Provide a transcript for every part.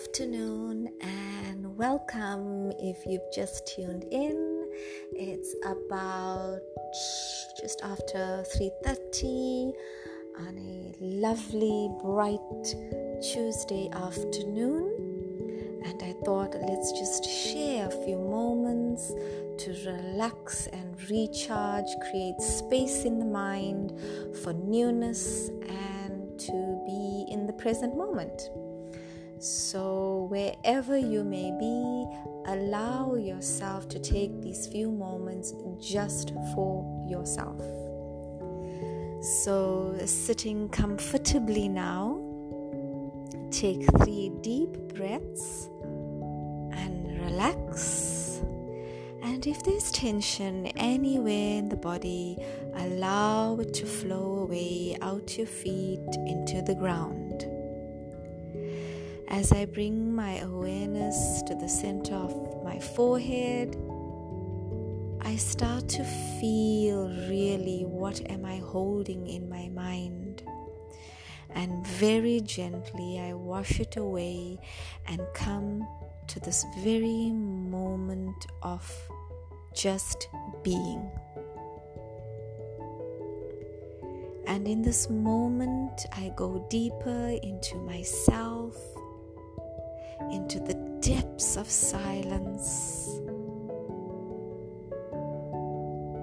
afternoon and welcome if you've just tuned in. It's about just after 3:30 on a lovely bright Tuesday afternoon and I thought let's just share a few moments to relax and recharge, create space in the mind for newness and to be in the present moment. So, wherever you may be, allow yourself to take these few moments just for yourself. So, sitting comfortably now, take three deep breaths and relax. And if there's tension anywhere in the body, allow it to flow away out your feet into the ground. As I bring my awareness to the center of my forehead, I start to feel really what am I holding in my mind. And very gently I wash it away and come to this very moment of just being. And in this moment, I go deeper into myself into the depths of silence.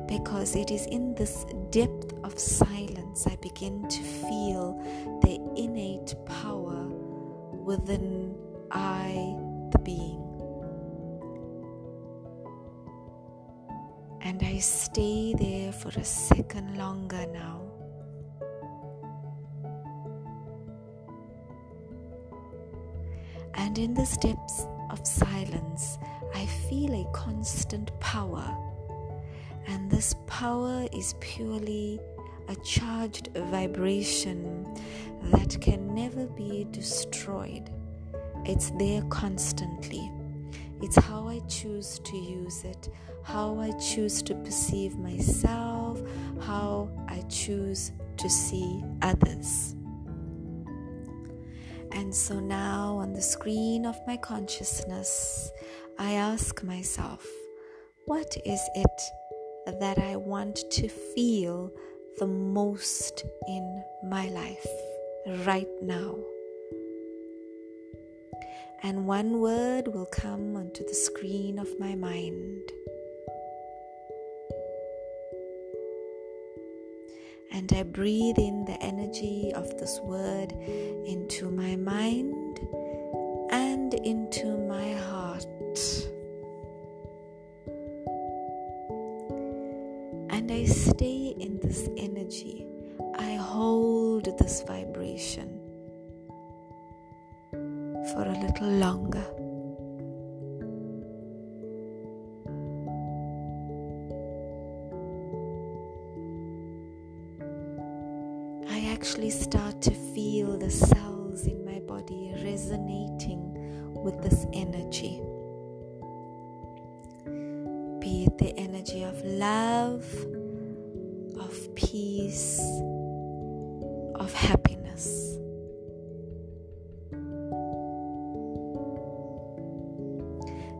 Because it is in this depth of silence I begin to feel the innate power within I, the being. And I stay there for a second longer now. And in the depths of silence, I feel a constant power. And this power is purely a charged vibration that can never be destroyed. It's there constantly. It's how I choose to use it, how I choose to perceive myself, how I choose to see others. And so now on the screen of my consciousness, I ask myself, what is it that I want to feel the most in my life right now? And one word will come onto the screen of my mind. And I breathe in the energy of this word into my mind and into my heart. And I stay in this energy. I hold this vibration for a little longer. Actually start to feel the cells in my body resonating with this energy. Be it the energy of love, of peace, of happiness.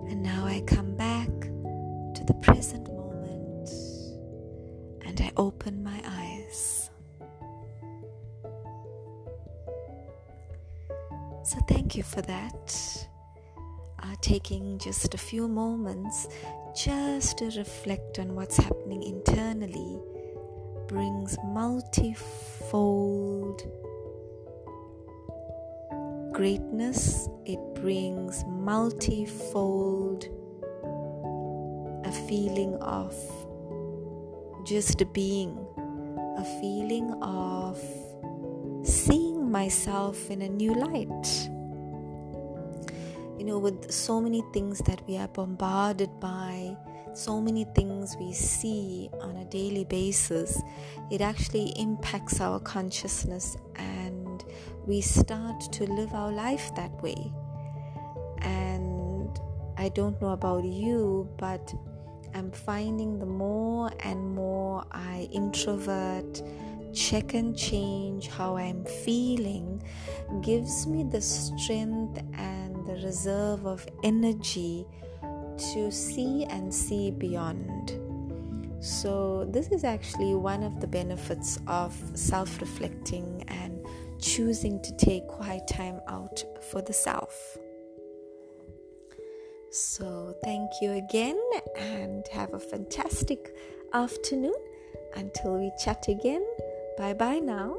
And now I come back to the present moment and I open my eyes. So, thank you for that. Uh, taking just a few moments just to reflect on what's happening internally brings multifold greatness, it brings multifold a feeling of just being, a feeling of seeing myself in a new light. You know, with so many things that we are bombarded by, so many things we see on a daily basis, it actually impacts our consciousness and we start to live our life that way. And I don't know about you, but I'm finding the more and more I introvert, check and change how I'm feeling gives me the strength and the reserve of energy to see and see beyond. So, this is actually one of the benefits of self reflecting and choosing to take quiet time out for the self. So, thank you again and have a fantastic afternoon. Until we chat again, bye bye now.